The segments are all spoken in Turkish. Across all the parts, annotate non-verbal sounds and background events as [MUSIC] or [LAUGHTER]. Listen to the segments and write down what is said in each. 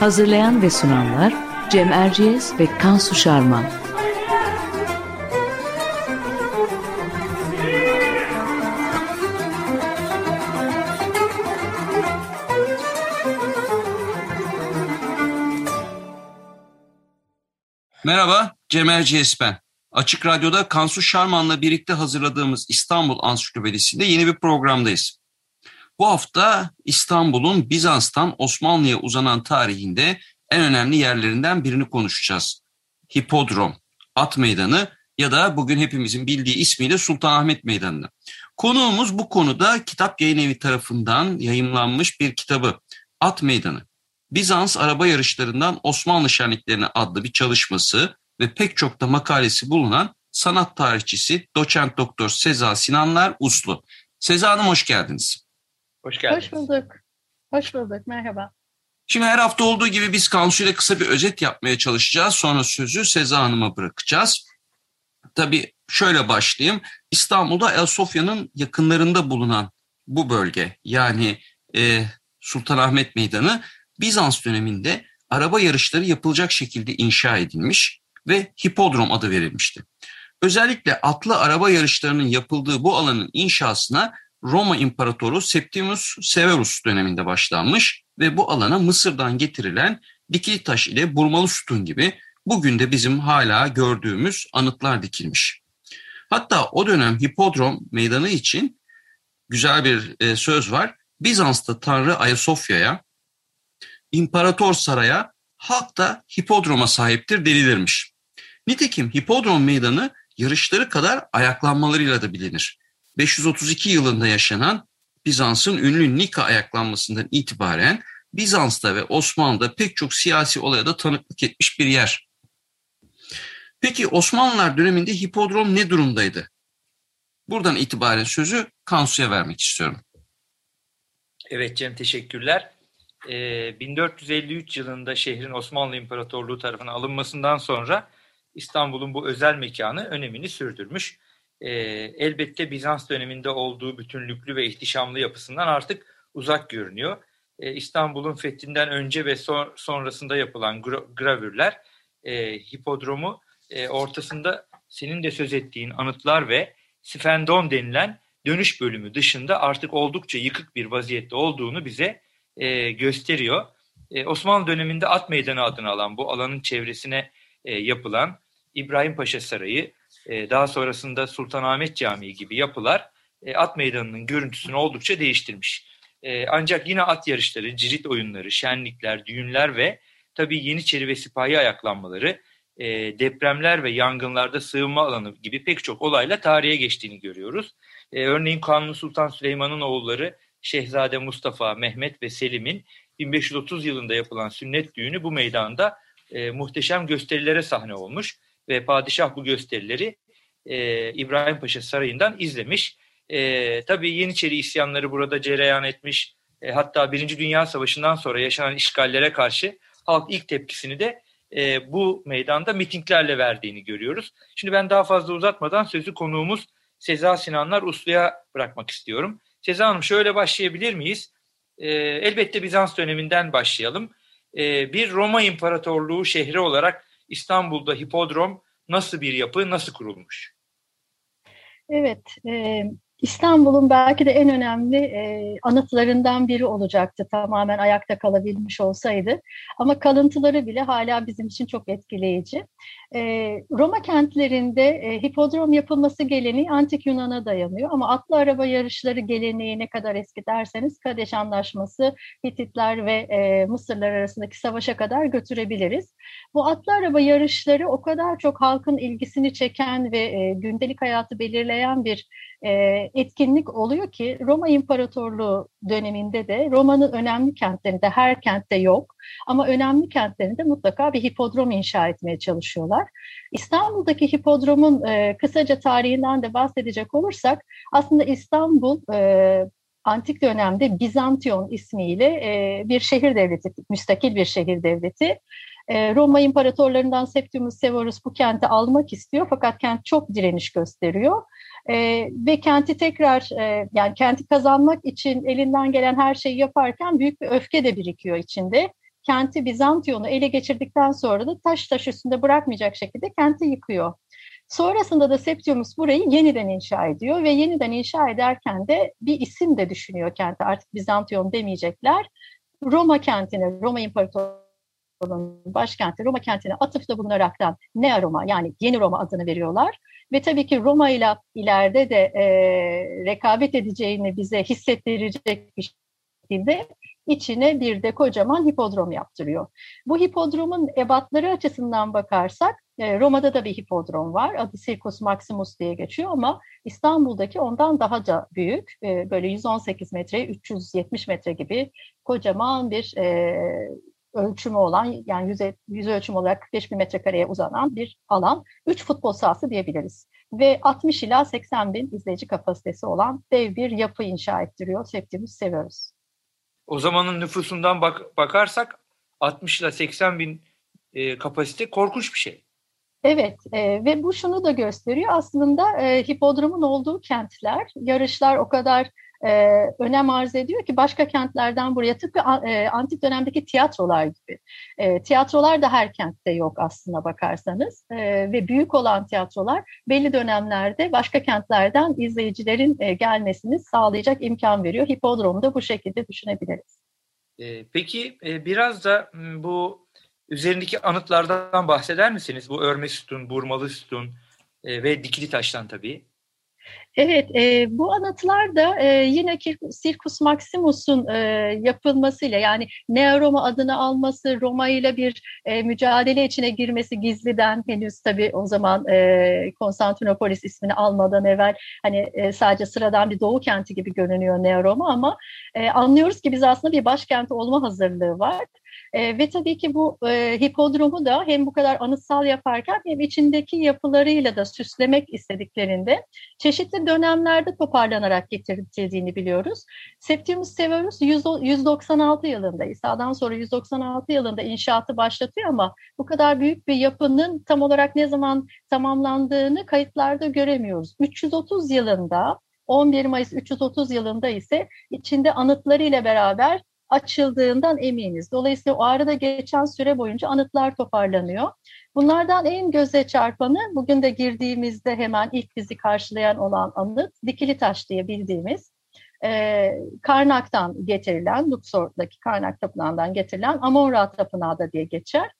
Hazırlayan ve sunanlar Cem Erciyes ve Kansu Şarman. Merhaba, Cem Erciyes ben. Açık Radyo'da Kansu Şarman'la birlikte hazırladığımız İstanbul Ansiklopedisi'nde yeni bir programdayız. Bu hafta İstanbul'un Bizans'tan Osmanlı'ya uzanan tarihinde en önemli yerlerinden birini konuşacağız. Hipodrom, At Meydanı ya da bugün hepimizin bildiği ismiyle Sultanahmet Meydanı. Konuğumuz bu konuda Kitap Yayın Evi tarafından yayımlanmış bir kitabı At Meydanı. Bizans araba yarışlarından Osmanlı şenliklerine adlı bir çalışması ve pek çok da makalesi bulunan sanat tarihçisi doçent doktor Seza Sinanlar Uslu. Seza Hanım hoş geldiniz. Hoş geldiniz. Hoş bulduk. Hoş bulduk. Merhaba. Şimdi her hafta olduğu gibi biz Kansu ile kısa bir özet yapmaya çalışacağız. Sonra sözü Seza Hanım'a bırakacağız. Tabii şöyle başlayayım. İstanbul'da Ayasofya'nın yakınlarında bulunan bu bölge yani e, Sultanahmet Meydanı Bizans döneminde araba yarışları yapılacak şekilde inşa edilmiş ve hipodrom adı verilmişti. Özellikle atlı araba yarışlarının yapıldığı bu alanın inşasına Roma İmparatoru Septimius Severus döneminde başlanmış ve bu alana Mısır'dan getirilen dikili taş ile burmalı sütun gibi bugün de bizim hala gördüğümüz anıtlar dikilmiş. Hatta o dönem hipodrom meydanı için güzel bir e, söz var. Bizans'ta Tanrı Ayasofya'ya, İmparator Saray'a, halk da hipodroma sahiptir denilirmiş. Nitekim hipodrom meydanı yarışları kadar ayaklanmalarıyla da bilinir. 532 yılında yaşanan Bizans'ın ünlü Nika ayaklanmasından itibaren Bizans'ta ve Osmanlı'da pek çok siyasi olaya da tanıklık etmiş bir yer. Peki Osmanlılar döneminde hipodrom ne durumdaydı? Buradan itibaren sözü Kansu'ya vermek istiyorum. Evet Cem teşekkürler. Ee, 1453 yılında şehrin Osmanlı İmparatorluğu tarafından alınmasından sonra İstanbul'un bu özel mekanı önemini sürdürmüş. Ee, elbette Bizans döneminde olduğu bütünlüklü ve ihtişamlı yapısından artık uzak görünüyor. Ee, İstanbul'un fethinden önce ve son, sonrasında yapılan gra gravürler e, hipodromu e, ortasında senin de söz ettiğin anıtlar ve Sifendon denilen dönüş bölümü dışında artık oldukça yıkık bir vaziyette olduğunu bize e, gösteriyor. E, Osmanlı döneminde At Meydanı adını alan bu alanın çevresine e, yapılan İbrahim Paşa Sarayı, e, daha sonrasında Sultanahmet Camii gibi yapılar e, At Meydanı'nın görüntüsünü oldukça değiştirmiş. E, ancak yine at yarışları, cirit oyunları, şenlikler, düğünler ve tabii Yeniçeri ve sipahi ayaklanmaları, depremler ve yangınlarda sığınma alanı gibi pek çok olayla tarihe geçtiğini görüyoruz. Örneğin Kanuni Sultan Süleyman'ın oğulları Şehzade Mustafa, Mehmet ve Selim'in 1530 yılında yapılan sünnet düğünü bu meydanda e, muhteşem gösterilere sahne olmuş ve padişah bu gösterileri e, İbrahim Paşa Sarayı'ndan izlemiş. E, tabii Yeniçeri isyanları burada cereyan etmiş. E, hatta Birinci Dünya Savaşı'ndan sonra yaşanan işgallere karşı halk ilk tepkisini de e, bu meydanda mitinglerle verdiğini görüyoruz. Şimdi ben daha fazla uzatmadan sözü konuğumuz Seza Sinanlar Uslu'ya bırakmak istiyorum. Seza Hanım şöyle başlayabilir miyiz? E, elbette Bizans döneminden başlayalım. E, bir Roma İmparatorluğu şehri olarak İstanbul'da hipodrom nasıl bir yapı, nasıl kurulmuş? Evet, e, İstanbul'un belki de en önemli e, anıtlarından biri olacaktı tamamen ayakta kalabilmiş olsaydı. Ama kalıntıları bile hala bizim için çok etkileyici. E, Roma kentlerinde e, hipodrom yapılması geleneği antik Yunan'a dayanıyor. Ama atlı araba yarışları geleneği ne kadar eski derseniz Kadeş Anlaşması Hititler ve e, Mısırlar arasındaki savaşa kadar götürebiliriz. Bu atlı araba yarışları o kadar çok halkın ilgisini çeken ve e, gündelik hayatı belirleyen bir etkinlik oluyor ki Roma İmparatorluğu döneminde de Roma'nın önemli kentlerinde her kentte yok ama önemli kentlerinde mutlaka bir hipodrom inşa etmeye çalışıyorlar. İstanbul'daki hipodromun e, kısaca tarihinden de bahsedecek olursak aslında İstanbul e, antik dönemde Bizantiyon ismiyle e, bir şehir devleti, müstakil bir şehir devleti. E, Roma imparatorlarından Septimus Severus bu kenti almak istiyor fakat kent çok direniş gösteriyor. E, ve kenti tekrar e, yani kenti kazanmak için elinden gelen her şeyi yaparken büyük bir öfke de birikiyor içinde. Kenti Bizantiyon'u ele geçirdikten sonra da taş taş üstünde bırakmayacak şekilde kenti yıkıyor. Sonrasında da Septimus burayı yeniden inşa ediyor ve yeniden inşa ederken de bir isim de düşünüyor kenti. Artık Bizantiyon demeyecekler. Roma kentine, Roma İmparatorluğu'nun başkenti Roma kentine atıfta bulunaraktan Nea Roma yani Yeni Roma adını veriyorlar. Ve tabii ki Roma ile ileride de e, rekabet edeceğini bize hissettirecek bir şekilde içine bir de kocaman hipodrom yaptırıyor. Bu hipodromun ebatları açısından bakarsak e, Roma'da da bir hipodrom var. Adı Circus Maximus diye geçiyor ama İstanbul'daki ondan daha da büyük. E, böyle 118 metre, 370 metre gibi kocaman bir e, ölçümü olan yani yüz, yüz ölçüm olarak 45 bin metrekareye uzanan bir alan. 3 futbol sahası diyebiliriz. Ve 60 ila 80 bin izleyici kapasitesi olan dev bir yapı inşa ettiriyor Septimus Severus. O zamanın nüfusundan bak bakarsak 60 ile 80 bin e, kapasite korkunç bir şey. Evet e, ve bu şunu da gösteriyor aslında e, hipodromun olduğu kentler yarışlar o kadar e, önem arz ediyor ki başka kentlerden buraya tıpkı e, antik dönemdeki tiyatrolar gibi. E, tiyatrolar da her kentte yok aslında bakarsanız e, ve büyük olan tiyatrolar belli dönemlerde başka kentlerden izleyicilerin e, gelmesini sağlayacak imkan veriyor. Hipodromu da bu şekilde düşünebiliriz. E, peki e, biraz da bu üzerindeki anıtlardan bahseder misiniz? Bu örme sütun, burmalı sütun e, ve dikili taştan tabii. Evet, e, bu anıtlar da e, yine Circus Maximus'un e, yapılmasıyla yani Neo Roma adını alması, Roma ile bir e, mücadele içine girmesi gizliden henüz tabii o zaman e, Konstantinopolis ismini almadan evvel hani e, sadece sıradan bir doğu kenti gibi görünüyor Neo Roma ama e, anlıyoruz ki biz aslında bir başkent olma hazırlığı var. E, ve tabii ki bu e, hipodromu da hem bu kadar anıtsal yaparken hem içindeki yapılarıyla da süslemek istediklerinde çeşitli dönemlerde toparlanarak getirildiğini biliyoruz. Septimus Severus 100, 196 yılında, İsa'dan sonra 196 yılında inşaatı başlatıyor ama bu kadar büyük bir yapının tam olarak ne zaman tamamlandığını kayıtlarda göremiyoruz. 330 yılında 11 Mayıs 330 yılında ise içinde anıtlarıyla beraber açıldığından eminiz. Dolayısıyla o arada geçen süre boyunca anıtlar toparlanıyor. Bunlardan en göze çarpanı bugün de girdiğimizde hemen ilk bizi karşılayan olan anıt Dikili Taş diye bildiğimiz e, Karnak'tan getirilen, Luxor'daki Karnak Tapınağı'ndan getirilen Amon-Ra Tapınağı da diye geçer.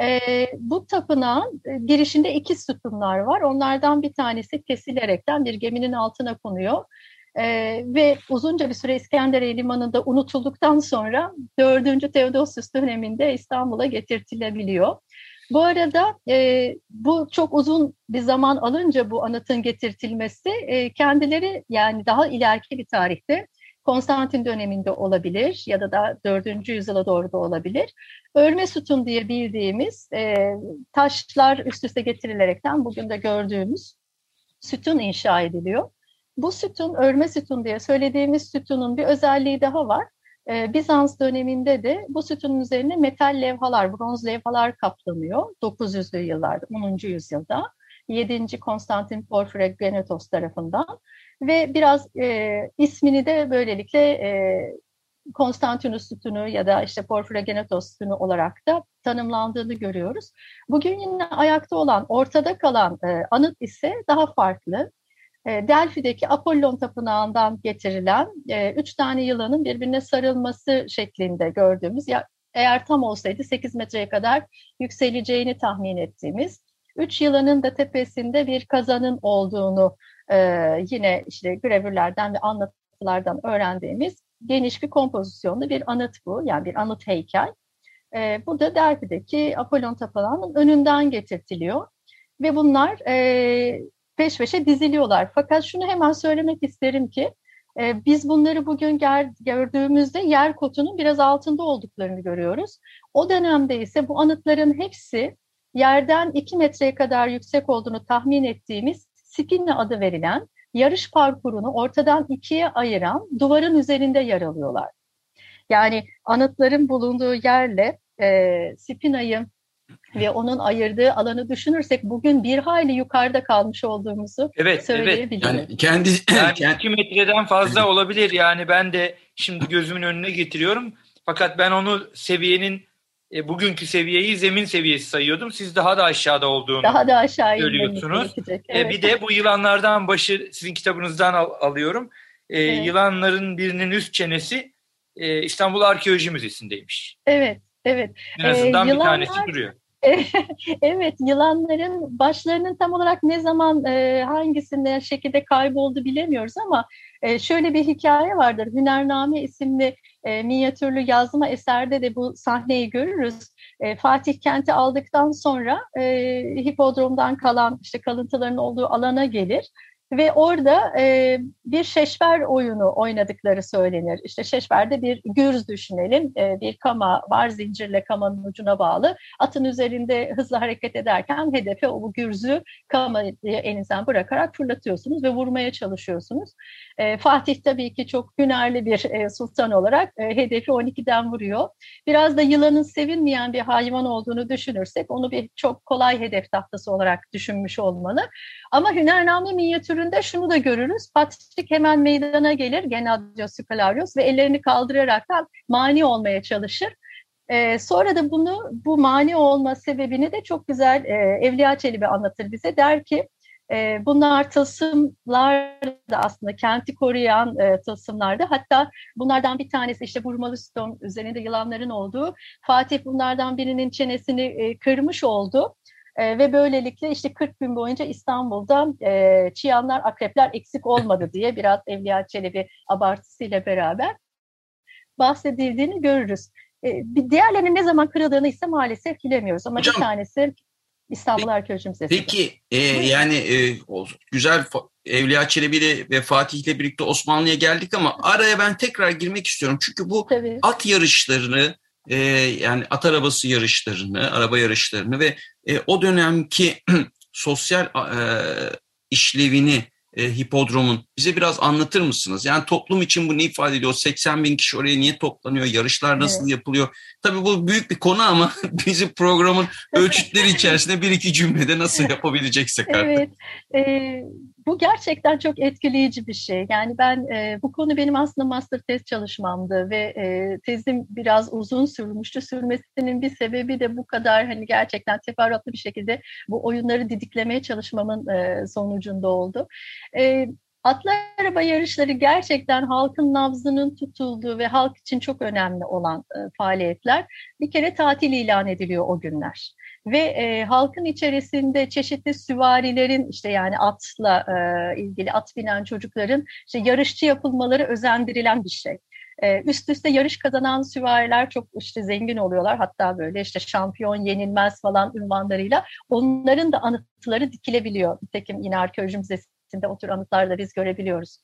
E, bu tapınağın e, girişinde iki sütunlar var. Onlardan bir tanesi kesilerekten bir geminin altına konuyor. Ee, ve uzunca bir süre İskenderiye Limanı'nda unutulduktan sonra 4. Teodosius döneminde İstanbul'a getirtilebiliyor. Bu arada e, bu çok uzun bir zaman alınca bu anıtın getirtilmesi e, kendileri yani daha ileriki bir tarihte Konstantin döneminde olabilir ya da da 4. yüzyıla doğru da olabilir. Örme sütun diye bildiğimiz e, taşlar üst üste getirilerekten bugün de gördüğümüz sütun inşa ediliyor. Bu sütun, örme sütun diye söylediğimiz sütunun bir özelliği daha var. Ee, Bizans döneminde de bu sütunun üzerine metal levhalar, bronz levhalar kaplanıyor 900'lü yıllarda, 10. yüzyılda. 7. Konstantin Porphyrogenetos tarafından ve biraz e, ismini de böylelikle e, Konstantinus sütunu ya da işte Porphyrogenetos sütunu olarak da tanımlandığını görüyoruz. Bugün yine ayakta olan, ortada kalan e, anıt ise daha farklı. E, Delphi'deki Apollon Tapınağı'ndan getirilen e, üç tane yılanın birbirine sarılması şeklinde gördüğümüz, ya, eğer tam olsaydı 8 metreye kadar yükseleceğini tahmin ettiğimiz, üç yılanın da tepesinde bir kazanın olduğunu e, yine işte gravürlerden ve anlatılardan öğrendiğimiz geniş bir kompozisyonlu bir anıt bu, yani bir anıt heykel. E, bu da Delphi'deki Apollon Tapınağı'nın önünden getirtiliyor. Ve bunlar peş peşe diziliyorlar. Fakat şunu hemen söylemek isterim ki e, biz bunları bugün gördüğümüzde yer kotunun biraz altında olduklarını görüyoruz. O dönemde ise bu anıtların hepsi yerden 2 metreye kadar yüksek olduğunu tahmin ettiğimiz Spinne adı verilen yarış parkurunu ortadan ikiye ayıran duvarın üzerinde yer alıyorlar. Yani anıtların bulunduğu yerle e, Spina'yı ve onun ayırdığı alanı düşünürsek bugün bir hayli yukarıda kalmış olduğumuzu evet, söyleyebilirim. Evet. Yani kendi yani [LAUGHS] 2 metreden fazla olabilir. Yani ben de şimdi gözümün önüne getiriyorum. Fakat ben onu seviyenin e, bugünkü seviyeyi zemin seviyesi sayıyordum. Siz daha da aşağıda olduğunu daha da aşağı söylüyorsunuz. Evet. E, bir de bu yılanlardan başı sizin kitabınızdan al, alıyorum. E, evet. Yılanların birinin üst çenesi e, İstanbul Arkeoloji Müzesi'ndeymiş. Evet, evet. En azından ee, yılanlar, bir tanesi duruyor. [LAUGHS] evet, yılanların başlarının tam olarak ne zaman e, hangisinde şekilde kayboldu bilemiyoruz ama e, şöyle bir hikaye vardır. Hünername isimli e, minyatürlü yazma eserde de bu sahneyi görürüz. E, Fatih kenti aldıktan sonra e, hipodromdan kalan işte kalıntıların olduğu alana gelir ve orada e, bir şeşver oyunu oynadıkları söylenir. İşte şeşverde bir gürz düşünelim. E, bir kama var zincirle kamanın ucuna bağlı. Atın üzerinde hızlı hareket ederken hedefe o gürzü kamayı elinizden bırakarak fırlatıyorsunuz ve vurmaya çalışıyorsunuz. E, Fatih tabii ki çok hünerli bir e, sultan olarak e, hedefi 12'den vuruyor. Biraz da yılanın sevilmeyen bir hayvan olduğunu düşünürsek onu bir çok kolay hedef tahtası olarak düşünmüş olmalı. Ama Hünername minyatüründe şunu da görürüz. Patrik hemen meydana gelir Gennadios Scalarius ve ellerini kaldırarak da mani olmaya çalışır. Ee, sonra da bunu bu mani olma sebebini de çok güzel e, Evliya Çelebi anlatır bize. Der ki e, bunlar tılsımlar da aslında kenti koruyan e, tılsımlardı. Hatta bunlardan bir tanesi işte vurmalı üzerinde yılanların olduğu. Fatih bunlardan birinin çenesini e, kırmış oldu. E, ve böylelikle işte 40 gün boyunca İstanbul'da e, çıyanlar, akrepler eksik olmadı diye biraz Evliya Çelebi abartısıyla beraber bahsedildiğini görürüz. E, diğerlerinin ne zaman kırıldığını ise maalesef bilemiyoruz ama Hocam, bir tanesi İstanbul Arkeoloji Müzesi. Peki e, yani e, güzel Evliya Çelebi ve Fatih ile birlikte Osmanlı'ya geldik ama araya ben tekrar girmek istiyorum. Çünkü bu Tabii. at yarışlarını e, yani at arabası yarışlarını, araba yarışlarını ve e, o dönemki [CLEARS THROAT] sosyal e, işlevini e, hipodromun bize biraz anlatır mısınız? Yani toplum için bu ne ifade ediyor? 80 bin kişi oraya niye toplanıyor? Yarışlar nasıl evet. yapılıyor? Tabii bu büyük bir konu ama [LAUGHS] bizi programın ölçütleri içerisinde bir iki cümlede nasıl [LAUGHS] yapabileceksek artık. Evet, e, bu gerçekten çok etkileyici bir şey. Yani ben e, bu konu benim aslında master tez çalışmamdı ve e, tezim biraz uzun sürmüştü. Sürmesinin bir sebebi de bu kadar hani gerçekten teferruatlı bir şekilde bu oyunları didiklemeye çalışmamın e, sonucunda oldu. E, Atlı araba yarışları gerçekten halkın nabzının tutulduğu ve halk için çok önemli olan e, faaliyetler. Bir kere tatil ilan ediliyor o günler ve e, halkın içerisinde çeşitli süvarilerin işte yani atla e, ilgili at binen çocukların işte yarışçı yapılmaları özendirilen bir şey. E, üst üste yarış kazanan süvariler çok işte zengin oluyorlar. Hatta böyle işte şampiyon yenilmez falan ünvanlarıyla onların da anıtları dikilebiliyor. Nitekim yine arkeoloji müzesinde o tür anıtlar da biz görebiliyoruz.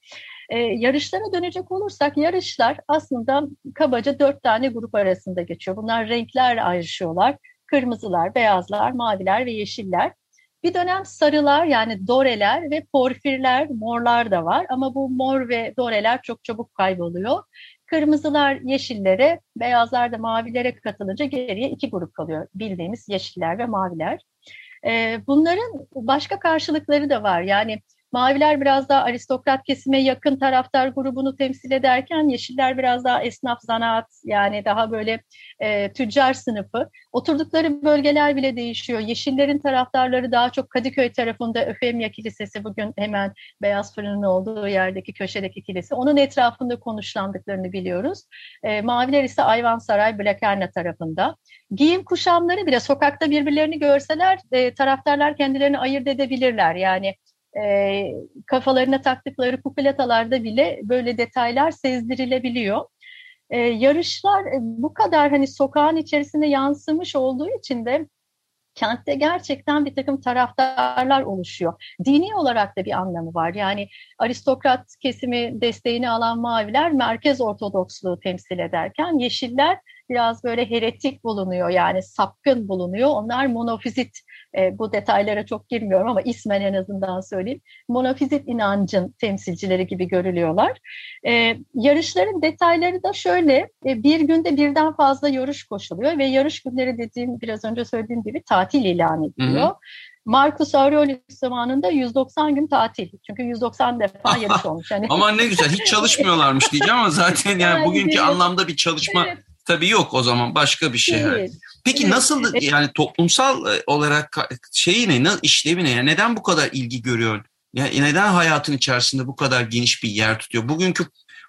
Ee, yarışlara dönecek olursak yarışlar aslında kabaca dört tane grup arasında geçiyor. Bunlar renklerle ayrışıyorlar kırmızılar, beyazlar, maviler ve yeşiller. Bir dönem sarılar yani doreler ve porfirler, morlar da var ama bu mor ve doreler çok çabuk kayboluyor. Kırmızılar yeşillere, beyazlar da mavilere katılınca geriye iki grup kalıyor. Bildiğimiz yeşiller ve maviler. Ee, bunların başka karşılıkları da var. Yani Maviler biraz daha aristokrat kesime yakın taraftar grubunu temsil ederken yeşiller biraz daha esnaf zanaat yani daha böyle e, tüccar sınıfı. Oturdukları bölgeler bile değişiyor. Yeşillerin taraftarları daha çok Kadıköy tarafında Öfemya Kilisesi bugün hemen Beyaz Fırın'ın olduğu yerdeki köşedeki kilise. Onun etrafında konuşlandıklarını biliyoruz. E, maviler ise Ayvansaray, Blakerna tarafında. Giyim kuşamları bile sokakta birbirlerini görseler e, taraftarlar kendilerini ayırt edebilirler. Yani e, kafalarına taktıkları kupilatalarda bile böyle detaylar sezdirilebiliyor. E, yarışlar e, bu kadar hani sokağın içerisine yansımış olduğu için de kentte gerçekten bir takım taraftarlar oluşuyor. Dini olarak da bir anlamı var. Yani aristokrat kesimi desteğini alan maviler merkez ortodoksluğu temsil ederken yeşiller biraz böyle heretik bulunuyor yani sapkın bulunuyor. Onlar monofizit e, bu detaylara çok girmiyorum ama ismen en azından söyleyeyim. Monofizit inancın temsilcileri gibi görülüyorlar. E, yarışların detayları da şöyle e, bir günde birden fazla yarış koşuluyor ve yarış günleri dediğim biraz önce söylediğim gibi tatil ilan ediliyor. Hı hı. Marcus Aurelius zamanında 190 gün tatil. Çünkü 190 defa yarış [LAUGHS] olmuş. Yani... Ama ne güzel hiç çalışmıyorlarmış diyeceğim ama zaten yani, [LAUGHS] yani bugünkü evet. anlamda bir çalışma evet. Tabii yok o zaman başka bir şey. Evet. Peki evet. nasıl yani toplumsal e, olarak şeyi ne, işlevi ne? Yani neden bu kadar ilgi görüyor? Yani neden hayatın içerisinde bu kadar geniş bir yer tutuyor? Bugünkü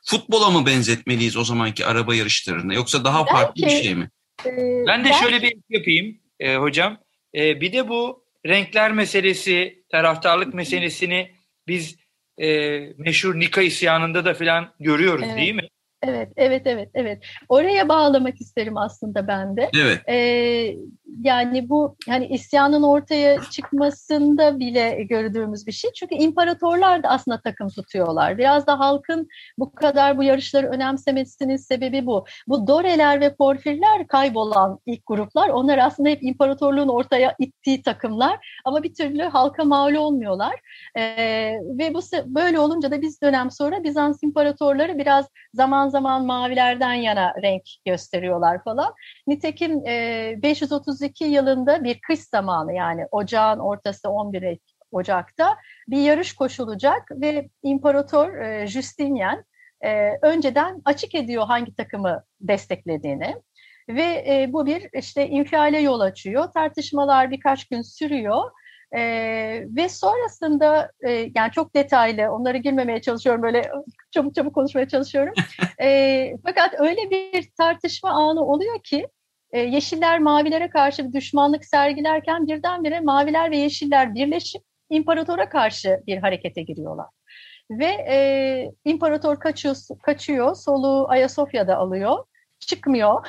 futbola mı benzetmeliyiz o zamanki araba yarışlarını yoksa daha belki, farklı bir şey mi? E, ben de belki. şöyle bir yapayım e, hocam. E, bir de bu renkler meselesi, taraftarlık meselesini biz e, meşhur Nika isyanında da filan görüyoruz evet. değil mi? Evet, evet, evet, evet. Oraya bağlamak isterim aslında ben de. Evet. Ee, yani bu hani isyanın ortaya çıkmasında bile gördüğümüz bir şey. Çünkü imparatorlar da aslında takım tutuyorlar. Biraz da halkın bu kadar bu yarışları önemsemesinin sebebi bu. Bu Doreler ve Porfirler kaybolan ilk gruplar. Onlar aslında hep imparatorluğun ortaya ittiği takımlar. Ama bir türlü halka mal olmuyorlar. Ee, ve bu böyle olunca da biz dönem sonra Bizans imparatorları biraz zaman zaman mavilerden yana renk gösteriyorlar falan. Nitekim e, 532 yılında bir kış zamanı yani ocağın ortası 11 Ocak'ta bir yarış koşulacak ve İmparator e, Justinian e, önceden açık ediyor hangi takımı desteklediğini. Ve e, bu bir işte infiale yol açıyor. Tartışmalar birkaç gün sürüyor e, ve sonrasında e, yani çok detaylı onları girmemeye çalışıyorum böyle çabuk çabuk konuşmaya çalışıyorum. [LAUGHS] e, fakat öyle bir tartışma anı oluyor ki e, yeşiller mavilere karşı bir düşmanlık sergilerken birdenbire maviler ve yeşiller birleşip imparatora karşı bir harekete giriyorlar. Ve e, imparator kaçıyor, kaçıyor, soluğu Ayasofya'da alıyor çıkmıyor.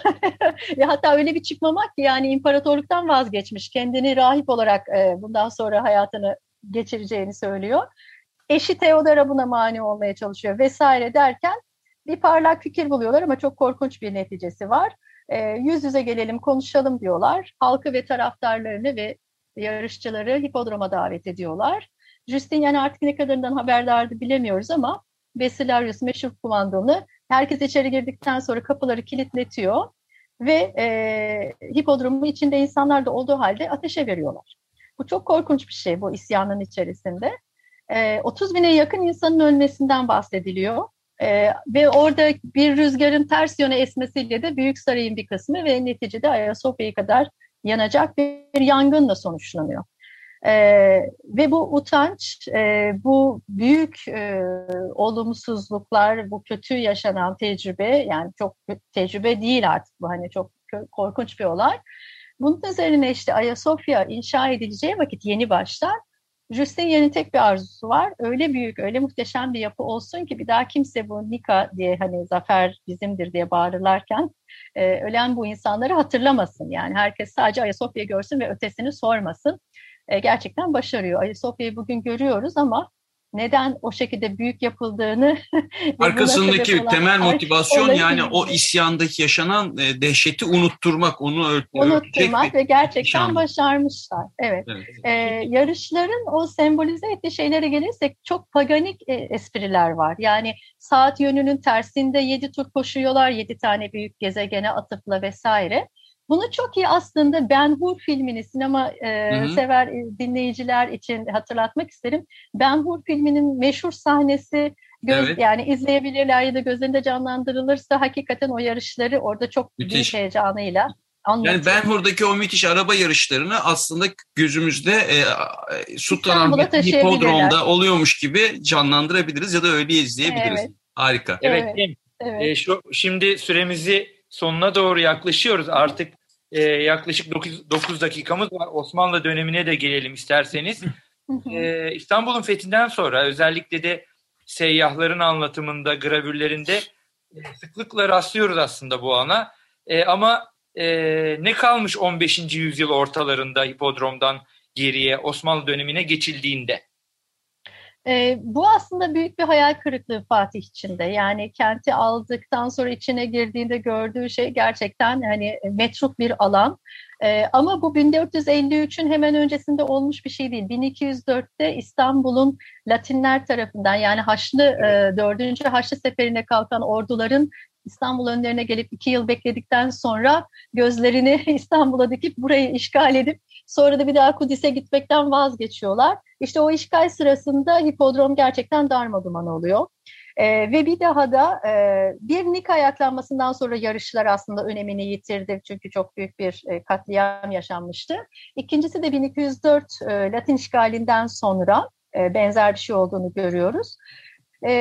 Ve [LAUGHS] hatta öyle bir çıkmamak ki yani imparatorluktan vazgeçmiş. Kendini rahip olarak e, bundan sonra hayatını geçireceğini söylüyor. Eşi Theodora buna mani olmaya çalışıyor vesaire derken bir parlak fikir buluyorlar ama çok korkunç bir neticesi var. E, yüz yüze gelelim konuşalım diyorlar. Halkı ve taraftarlarını ve yarışçıları hipodroma davet ediyorlar. Justinian artık ne kadarından haberdardı bilemiyoruz ama Besilarius meşhur kumandonu Herkes içeri girdikten sonra kapıları kilitletiyor ve e, hipodromun içinde insanlar da olduğu halde ateşe veriyorlar. Bu çok korkunç bir şey bu isyanın içerisinde. E, 30 bine yakın insanın ölmesinden bahsediliyor. E, ve orada bir rüzgarın ters yöne esmesiyle de Büyük Saray'ın bir kısmı ve neticede Ayasofya'ya kadar yanacak bir yangınla sonuçlanıyor. E, ve bu utanç, e, bu büyük e, olumsuzluklar, bu kötü yaşanan tecrübe, yani çok tecrübe değil artık bu hani çok korkunç bir olay. Bunun üzerine işte Ayasofya inşa edileceği vakit yeni başlar. Justinian'ın tek bir arzusu var. Öyle büyük, öyle muhteşem bir yapı olsun ki bir daha kimse bu Nika diye hani zafer bizimdir diye bağırırlarken e, ölen bu insanları hatırlamasın. Yani herkes sadece Ayasofya görsün ve ötesini sormasın. E, gerçekten başarıyor. Ayasofya'yı bugün görüyoruz ama neden o şekilde büyük yapıldığını [LAUGHS] arkasındaki temel motivasyon yani o isyandaki yaşanan e, dehşeti unutturmak, onu unutturmak ve gerçekten nişanlı. başarmışlar. Evet. evet. Ee, yarışların o sembolize ettiği şeylere gelirsek çok paganik e, espriler var. Yani saat yönünün tersinde yedi tur koşuyorlar, yedi tane büyük gezegene atıfla vesaire. Bunu çok iyi aslında Ben Hur filmini sinema e, sever dinleyiciler için hatırlatmak isterim. Ben Hur filminin meşhur sahnesi göz evet. yani izleyebilirler ya da gözlerinde canlandırılırsa hakikaten o yarışları orada çok Müthiş. büyük heyecanıyla Anladım. Yani Ben Hur'daki o müthiş araba yarışlarını aslında gözümüzde e, Sultan Hipodrom'da oluyormuş gibi canlandırabiliriz ya da öyle izleyebiliriz. Evet. Harika. Evet. evet. evet. E, şu, şimdi süremizi sonuna doğru yaklaşıyoruz. Artık e, yaklaşık 9, 9 dakikamız var. Osmanlı dönemine de gelelim isterseniz. e, İstanbul'un fethinden sonra özellikle de seyyahların anlatımında, gravürlerinde e, sıklıkla rastlıyoruz aslında bu ana. E, ama e, ne kalmış 15. yüzyıl ortalarında hipodromdan geriye Osmanlı dönemine geçildiğinde? E, bu aslında büyük bir hayal kırıklığı Fatih içinde. Yani kenti aldıktan sonra içine girdiğinde gördüğü şey gerçekten hani metruk bir alan. E, ama bu 1453'ün hemen öncesinde olmuş bir şey değil. 1204'te İstanbul'un Latinler tarafından yani Haçlı e, 4. Haçlı Seferi'ne kalkan orduların İstanbul önlerine gelip iki yıl bekledikten sonra gözlerini [LAUGHS] İstanbul'a dikip burayı işgal edip sonra da bir daha Kudüs'e gitmekten vazgeçiyorlar. İşte o işgal sırasında hipodrom gerçekten darmaduman oluyor. ee, ve bir daha da e, bir Nika ayaklanmasından sonra yarışlar aslında önemini yitirdi. Çünkü çok büyük bir e, katliam yaşanmıştı. İkincisi de 1204 e, Latin işgalinden sonra e, benzer bir şey olduğunu görüyoruz. E,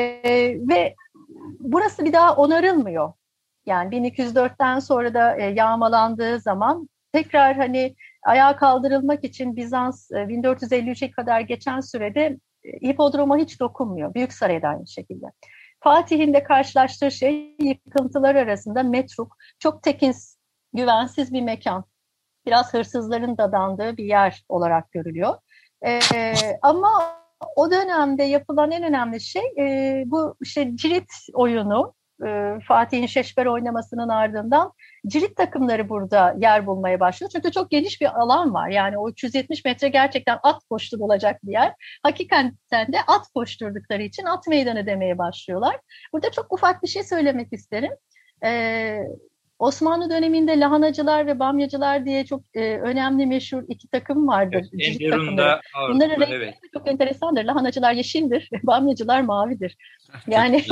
ve burası bir daha onarılmıyor. Yani 1204'ten sonra da e, yağmalandığı zaman tekrar hani ayağa kaldırılmak için Bizans 1453'e e, kadar geçen sürede e, hipodroma hiç dokunmuyor. Büyük Saray'da aynı şekilde. Fatih'in de karşılaştığı şey yıkıntılar arasında metruk, çok tekins, güvensiz bir mekan. Biraz hırsızların dadandığı bir yer olarak görülüyor. Ee, ama o dönemde yapılan en önemli şey e, bu işte cirit oyunu. E, Fatih'in Şeşber oynamasının ardından cirit takımları burada yer bulmaya başlıyor. Çünkü çok geniş bir alan var. Yani o 370 metre gerçekten at koşturulacak bir yer. Hakikaten de at koşturdukları için at meydanı demeye başlıyorlar. Burada çok ufak bir şey söylemek isterim. Ee, Osmanlı döneminde lahanacılar ve bamyacılar diye çok e, önemli meşhur iki takım vardır. Evet, takımları. Bunların renkleri evet. çok enteresandır. Lahanacılar yeşildir, [LAUGHS] bamyacılar mavidir. [LAUGHS] Yani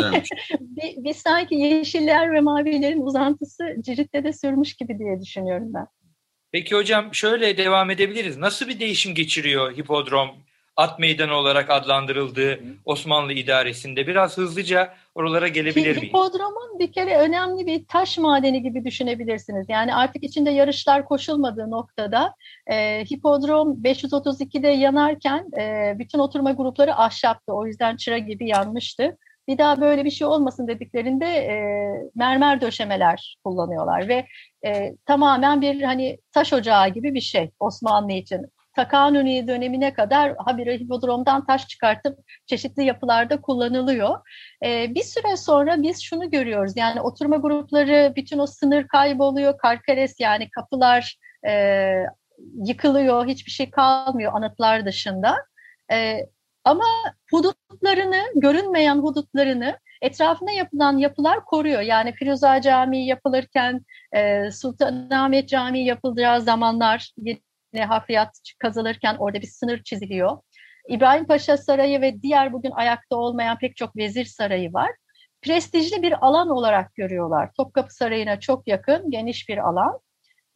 [LAUGHS] biz sanki yeşiller ve mavilerin uzantısı Cirit'te de sürmüş gibi diye düşünüyorum ben. Peki hocam şöyle devam edebiliriz. Nasıl bir değişim geçiriyor hipodrom at meydanı olarak adlandırıldığı Osmanlı idaresinde. Biraz hızlıca oralara gelebilir miyiz? Hipodromun bir kere önemli bir taş madeni gibi düşünebilirsiniz. Yani artık içinde yarışlar koşulmadığı noktada e, hipodrom 532'de yanarken e, bütün oturma grupları ahşaptı. O yüzden çıra gibi yanmıştı. Bir daha böyle bir şey olmasın dediklerinde e, mermer döşemeler kullanıyorlar ve e, tamamen bir hani taş ocağı gibi bir şey Osmanlı için Takanuni dönemine kadar habire hipodromdan taş çıkartıp çeşitli yapılarda kullanılıyor. E, bir süre sonra biz şunu görüyoruz yani oturma grupları bütün o sınır kayboluyor. Karkares yani kapılar e, yıkılıyor hiçbir şey kalmıyor anıtlar dışında. E, ama hudutlarını, görünmeyen hudutlarını etrafına yapılan yapılar koruyor. Yani Firuza Camii yapılırken, e, Sultanahmet Camii yapılacağı zamanlar hafriyat kazılırken orada bir sınır çiziliyor. İbrahim Paşa Sarayı ve diğer bugün ayakta olmayan pek çok vezir sarayı var. Prestijli bir alan olarak görüyorlar. Topkapı Sarayı'na çok yakın, geniş bir alan.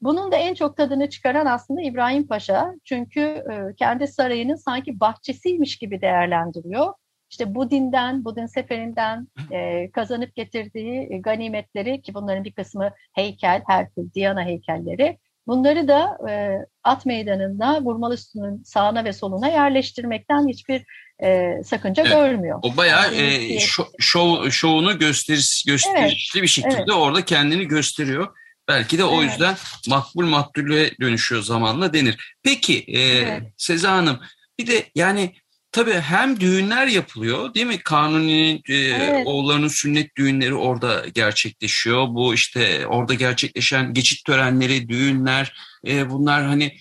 Bunun da en çok tadını çıkaran aslında İbrahim Paşa. Çünkü e, kendi sarayının sanki bahçesiymiş gibi değerlendiriyor. İşte Budin'den, Budin seferinden e, kazanıp getirdiği ganimetleri ki bunların bir kısmı heykel, Herkül, Diana heykelleri Bunları da e, at meydanında vurmalı üstünün sağına ve soluna yerleştirmekten hiçbir e, sakınca evet. görmüyor. O bayağı e, şov, şovunu gösteris, gösterişli evet. bir şekilde evet. orada kendini gösteriyor. Belki de o evet. yüzden makbul makbule dönüşüyor zamanla denir. Peki e, evet. Seza Hanım bir de yani Tabii hem düğünler yapılıyor değil mi? Kanuni'nin e, evet. oğullarının sünnet düğünleri orada gerçekleşiyor. Bu işte orada gerçekleşen geçit törenleri, düğünler e, bunlar hani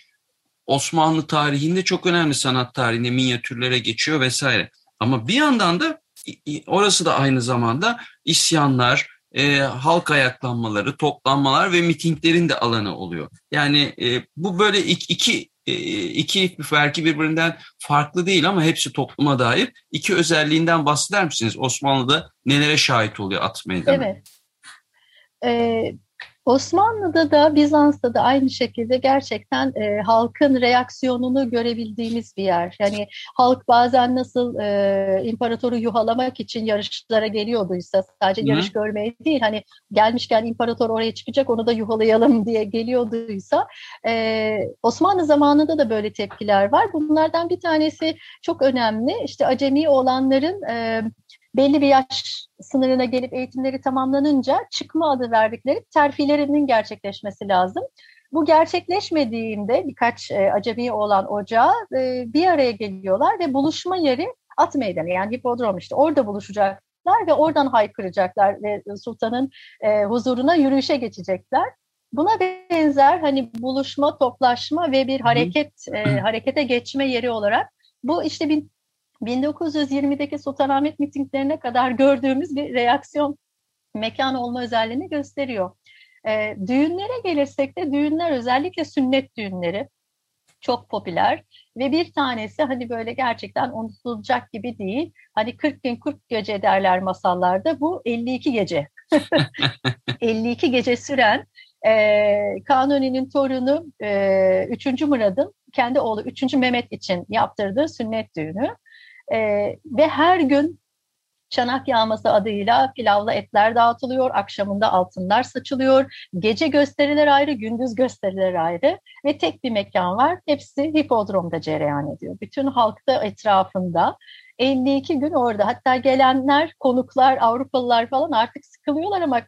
Osmanlı tarihinde çok önemli sanat tarihinde minyatürlere geçiyor vesaire. Ama bir yandan da orası da aynı zamanda isyanlar, e, halk ayaklanmaları, toplanmalar ve mitinglerin de alanı oluyor. Yani e, bu böyle iki, iki iki belki birbirinden farklı değil ama hepsi topluma dair iki özelliğinden bahseder misiniz? Osmanlı'da nelere şahit oluyor at meydanı? Evet. Ee, Osmanlı'da da Bizans'ta da aynı şekilde gerçekten e, halkın reaksiyonunu görebildiğimiz bir yer. Yani halk bazen nasıl e, imparatoru yuhalamak için yarışlara geliyorduysa sadece Hı. yarış görmeye değil hani gelmişken imparator oraya çıkacak onu da yuhalayalım [LAUGHS] diye geliyorduysa e, Osmanlı zamanında da böyle tepkiler var. Bunlardan bir tanesi çok önemli işte acemi olanların e, belli bir yaş sınırına gelip eğitimleri tamamlanınca çıkma adı verdikleri terfilerinin gerçekleşmesi lazım. Bu gerçekleşmediğinde birkaç e, acemi olan ocağı e, bir araya geliyorlar ve buluşma yeri at meydanı yani hipodrom işte orada buluşacaklar ve oradan haykıracaklar ve sultanın e, huzuruna yürüyüşe geçecekler. Buna benzer hani buluşma, toplaşma ve bir hareket e, harekete geçme yeri olarak bu işte 1920'deki Sultanahmet mitinglerine kadar gördüğümüz bir reaksiyon mekan olma özelliğini gösteriyor. E, düğünlere gelirsek de düğünler özellikle sünnet düğünleri çok popüler ve bir tanesi hani böyle gerçekten unutulacak gibi değil. Hani 40 gün 40 gece derler masallarda bu 52 gece. [LAUGHS] 52 gece süren e, Kanuni'nin torunu e, 3. Murad'ın kendi oğlu 3. Mehmet için yaptırdığı sünnet düğünü. E, ve her gün çanak yağması adıyla pilavlı etler dağıtılıyor, akşamında altınlar saçılıyor, gece gösteriler ayrı, gündüz gösteriler ayrı ve tek bir mekan var. Hepsi hipodromda cereyan ediyor. Bütün halk da etrafında 52 gün orada. Hatta gelenler, konuklar, Avrupalılar falan artık sıkılıyorlar ama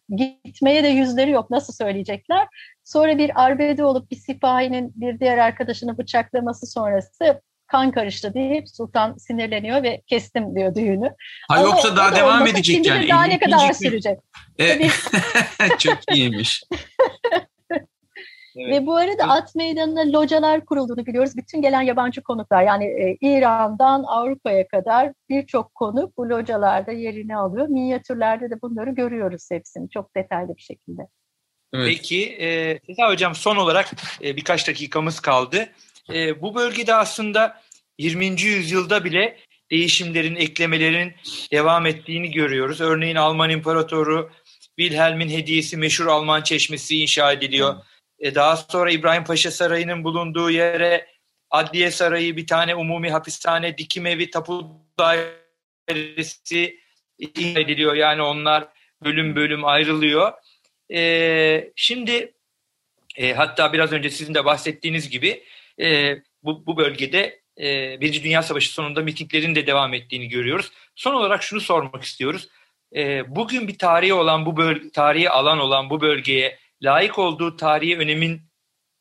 gitmeye de yüzleri yok. Nasıl söyleyecekler? Sonra bir arbede olup bir sipahinin bir diğer arkadaşını bıçaklaması sonrası kan karıştı deyip sultan sinirleniyor ve kestim diyor düğünü. Ha Ama yoksa daha devam edecek yani. Daha ne kadar gün. sürecek? E, [LAUGHS] çok iyiymiş. Evet. Ve bu arada at meydanına localar kurulduğunu biliyoruz. Bütün gelen yabancı konuklar yani e, İran'dan Avrupa'ya kadar birçok konuk bu localarda yerini alıyor. Minyatürlerde de bunları görüyoruz hepsini çok detaylı bir şekilde. Evet. Peki e, Seza Hocam son olarak e, birkaç dakikamız kaldı. E, bu bölgede aslında 20. yüzyılda bile değişimlerin, eklemelerin devam ettiğini görüyoruz. Örneğin Alman İmparatoru Wilhelm'in hediyesi meşhur Alman Çeşmesi inşa ediliyor. E, daha sonra İbrahim Paşa Sarayı'nın bulunduğu yere Adliye Sarayı, bir tane umumi hapishane, dikim evi, tapu dairesi ediliyor. Yani onlar bölüm bölüm ayrılıyor. E, şimdi e, hatta biraz önce sizin de bahsettiğiniz gibi e, bu, bu bölgede e, Birinci Dünya Savaşı sonunda mitinglerin de devam ettiğini görüyoruz. Son olarak şunu sormak istiyoruz. E, bugün bir tarihi olan bu böl tarihi alan olan bu bölgeye layık olduğu tarihi önemin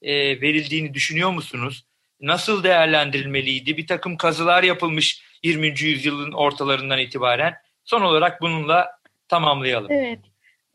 e, verildiğini düşünüyor musunuz? Nasıl değerlendirilmeliydi? Bir takım kazılar yapılmış 20. yüzyılın ortalarından itibaren. Son olarak bununla tamamlayalım. Evet.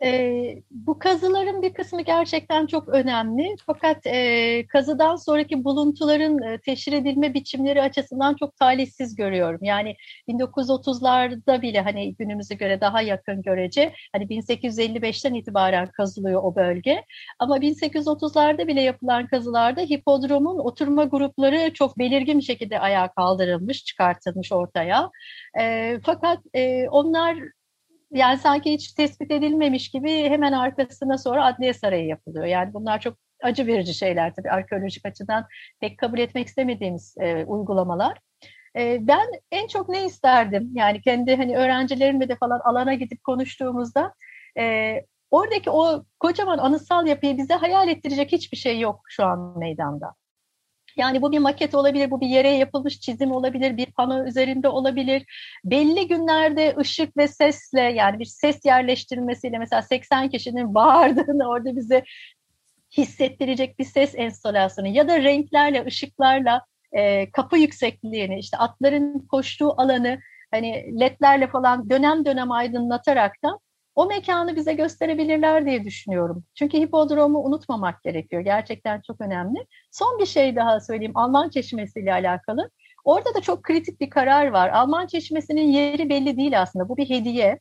E, bu kazıların bir kısmı gerçekten çok önemli. Fakat e, kazıdan sonraki buluntuların e, teşhir edilme biçimleri açısından çok talihsiz görüyorum. Yani 1930'larda bile hani günümüze göre daha yakın görece hani 1855'ten itibaren kazılıyor o bölge. Ama 1830'larda bile yapılan kazılarda hipodromun oturma grupları çok belirgin bir şekilde ayağa kaldırılmış, çıkartılmış ortaya. E, fakat e, onlar yani sanki hiç tespit edilmemiş gibi hemen arkasına sonra Adliye Sarayı yapılıyor. Yani bunlar çok acı verici şeyler tabii arkeolojik açıdan pek kabul etmek istemediğimiz e, uygulamalar. E, ben en çok ne isterdim? Yani kendi hani öğrencilerimle de falan alana gidip konuştuğumuzda e, oradaki o kocaman anıtsal yapıyı bize hayal ettirecek hiçbir şey yok şu an meydanda. Yani bu bir maket olabilir, bu bir yere yapılmış çizim olabilir, bir pano üzerinde olabilir. Belli günlerde ışık ve sesle yani bir ses yerleştirmesiyle mesela 80 kişinin [LAUGHS] bağırdığını orada bize hissettirecek bir ses enstalasyonu ya da renklerle, ışıklarla e, kapı yüksekliğini, işte atların koştuğu alanı hani ledlerle falan dönem dönem aydınlatarak da o mekanı bize gösterebilirler diye düşünüyorum. Çünkü hipodromu unutmamak gerekiyor. Gerçekten çok önemli. Son bir şey daha söyleyeyim. Alman Çeşmesi ile alakalı. Orada da çok kritik bir karar var. Alman Çeşmesi'nin yeri belli değil aslında. Bu bir hediye.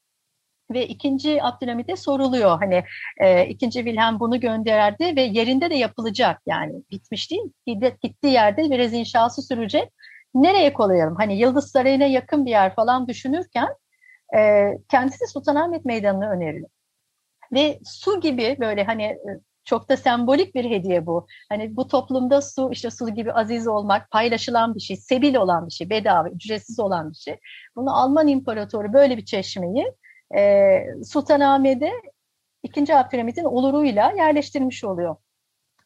Ve ikinci Abdülhamid'e soruluyor. Hani e, ikinci Wilhelm bunu gönderdi ve yerinde de yapılacak. Yani bitmiş değil. Gittiği yerde biraz inşası sürecek. Nereye koyalım? Hani Yıldız Sarayı'na yakın bir yer falan düşünürken e, kendisi Sultanahmet Meydanı'nı öneriyor. Ve su gibi böyle hani e, çok da sembolik bir hediye bu. Hani bu toplumda su, işte su gibi aziz olmak, paylaşılan bir şey, sebil olan bir şey, bedava, ücretsiz olan bir şey. Bunu Alman İmparatoru böyle bir çeşmeyi e, Sultanahmet'e ikinci Abdülhamid'in oluruyla yerleştirmiş oluyor.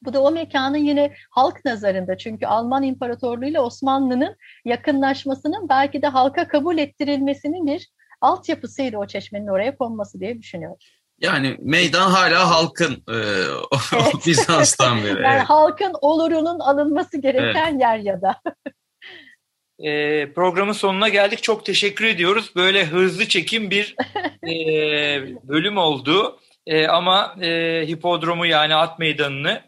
Bu da o mekanın yine halk nazarında çünkü Alman İmparatorluğu ile Osmanlı'nın yakınlaşmasının belki de halka kabul ettirilmesinin bir altyapısıydı o çeşmenin oraya konması diye düşünüyorum. Yani meydan hala halkın e, [LAUGHS] evet. [LAUGHS] Bizans'tan beri. yani evet. halkın olurunun alınması gereken evet. yer ya da. [LAUGHS] e, programın sonuna geldik. Çok teşekkür ediyoruz. Böyle hızlı çekim bir e, bölüm oldu. E, ama e, hipodromu yani at meydanını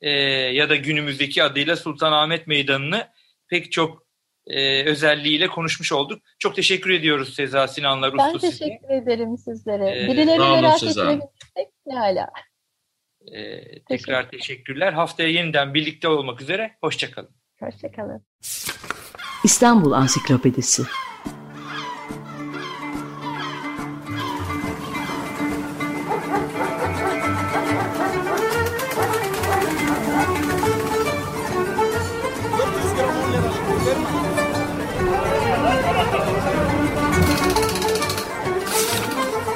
e, ya da günümüzdeki adıyla Sultanahmet Meydanı'nı pek çok e, özelliğiyle konuşmuş olduk. Çok teşekkür ediyoruz Seza Sinanlar Usta Ben teşekkür size. ederim sizlere. Ee, Birileri merak etmemişsek ne hala. E, tekrar teşekkür. teşekkürler. Haftaya yeniden birlikte olmak üzere. Hoşçakalın. Hoşçakalın. İstanbul Ansiklopedisi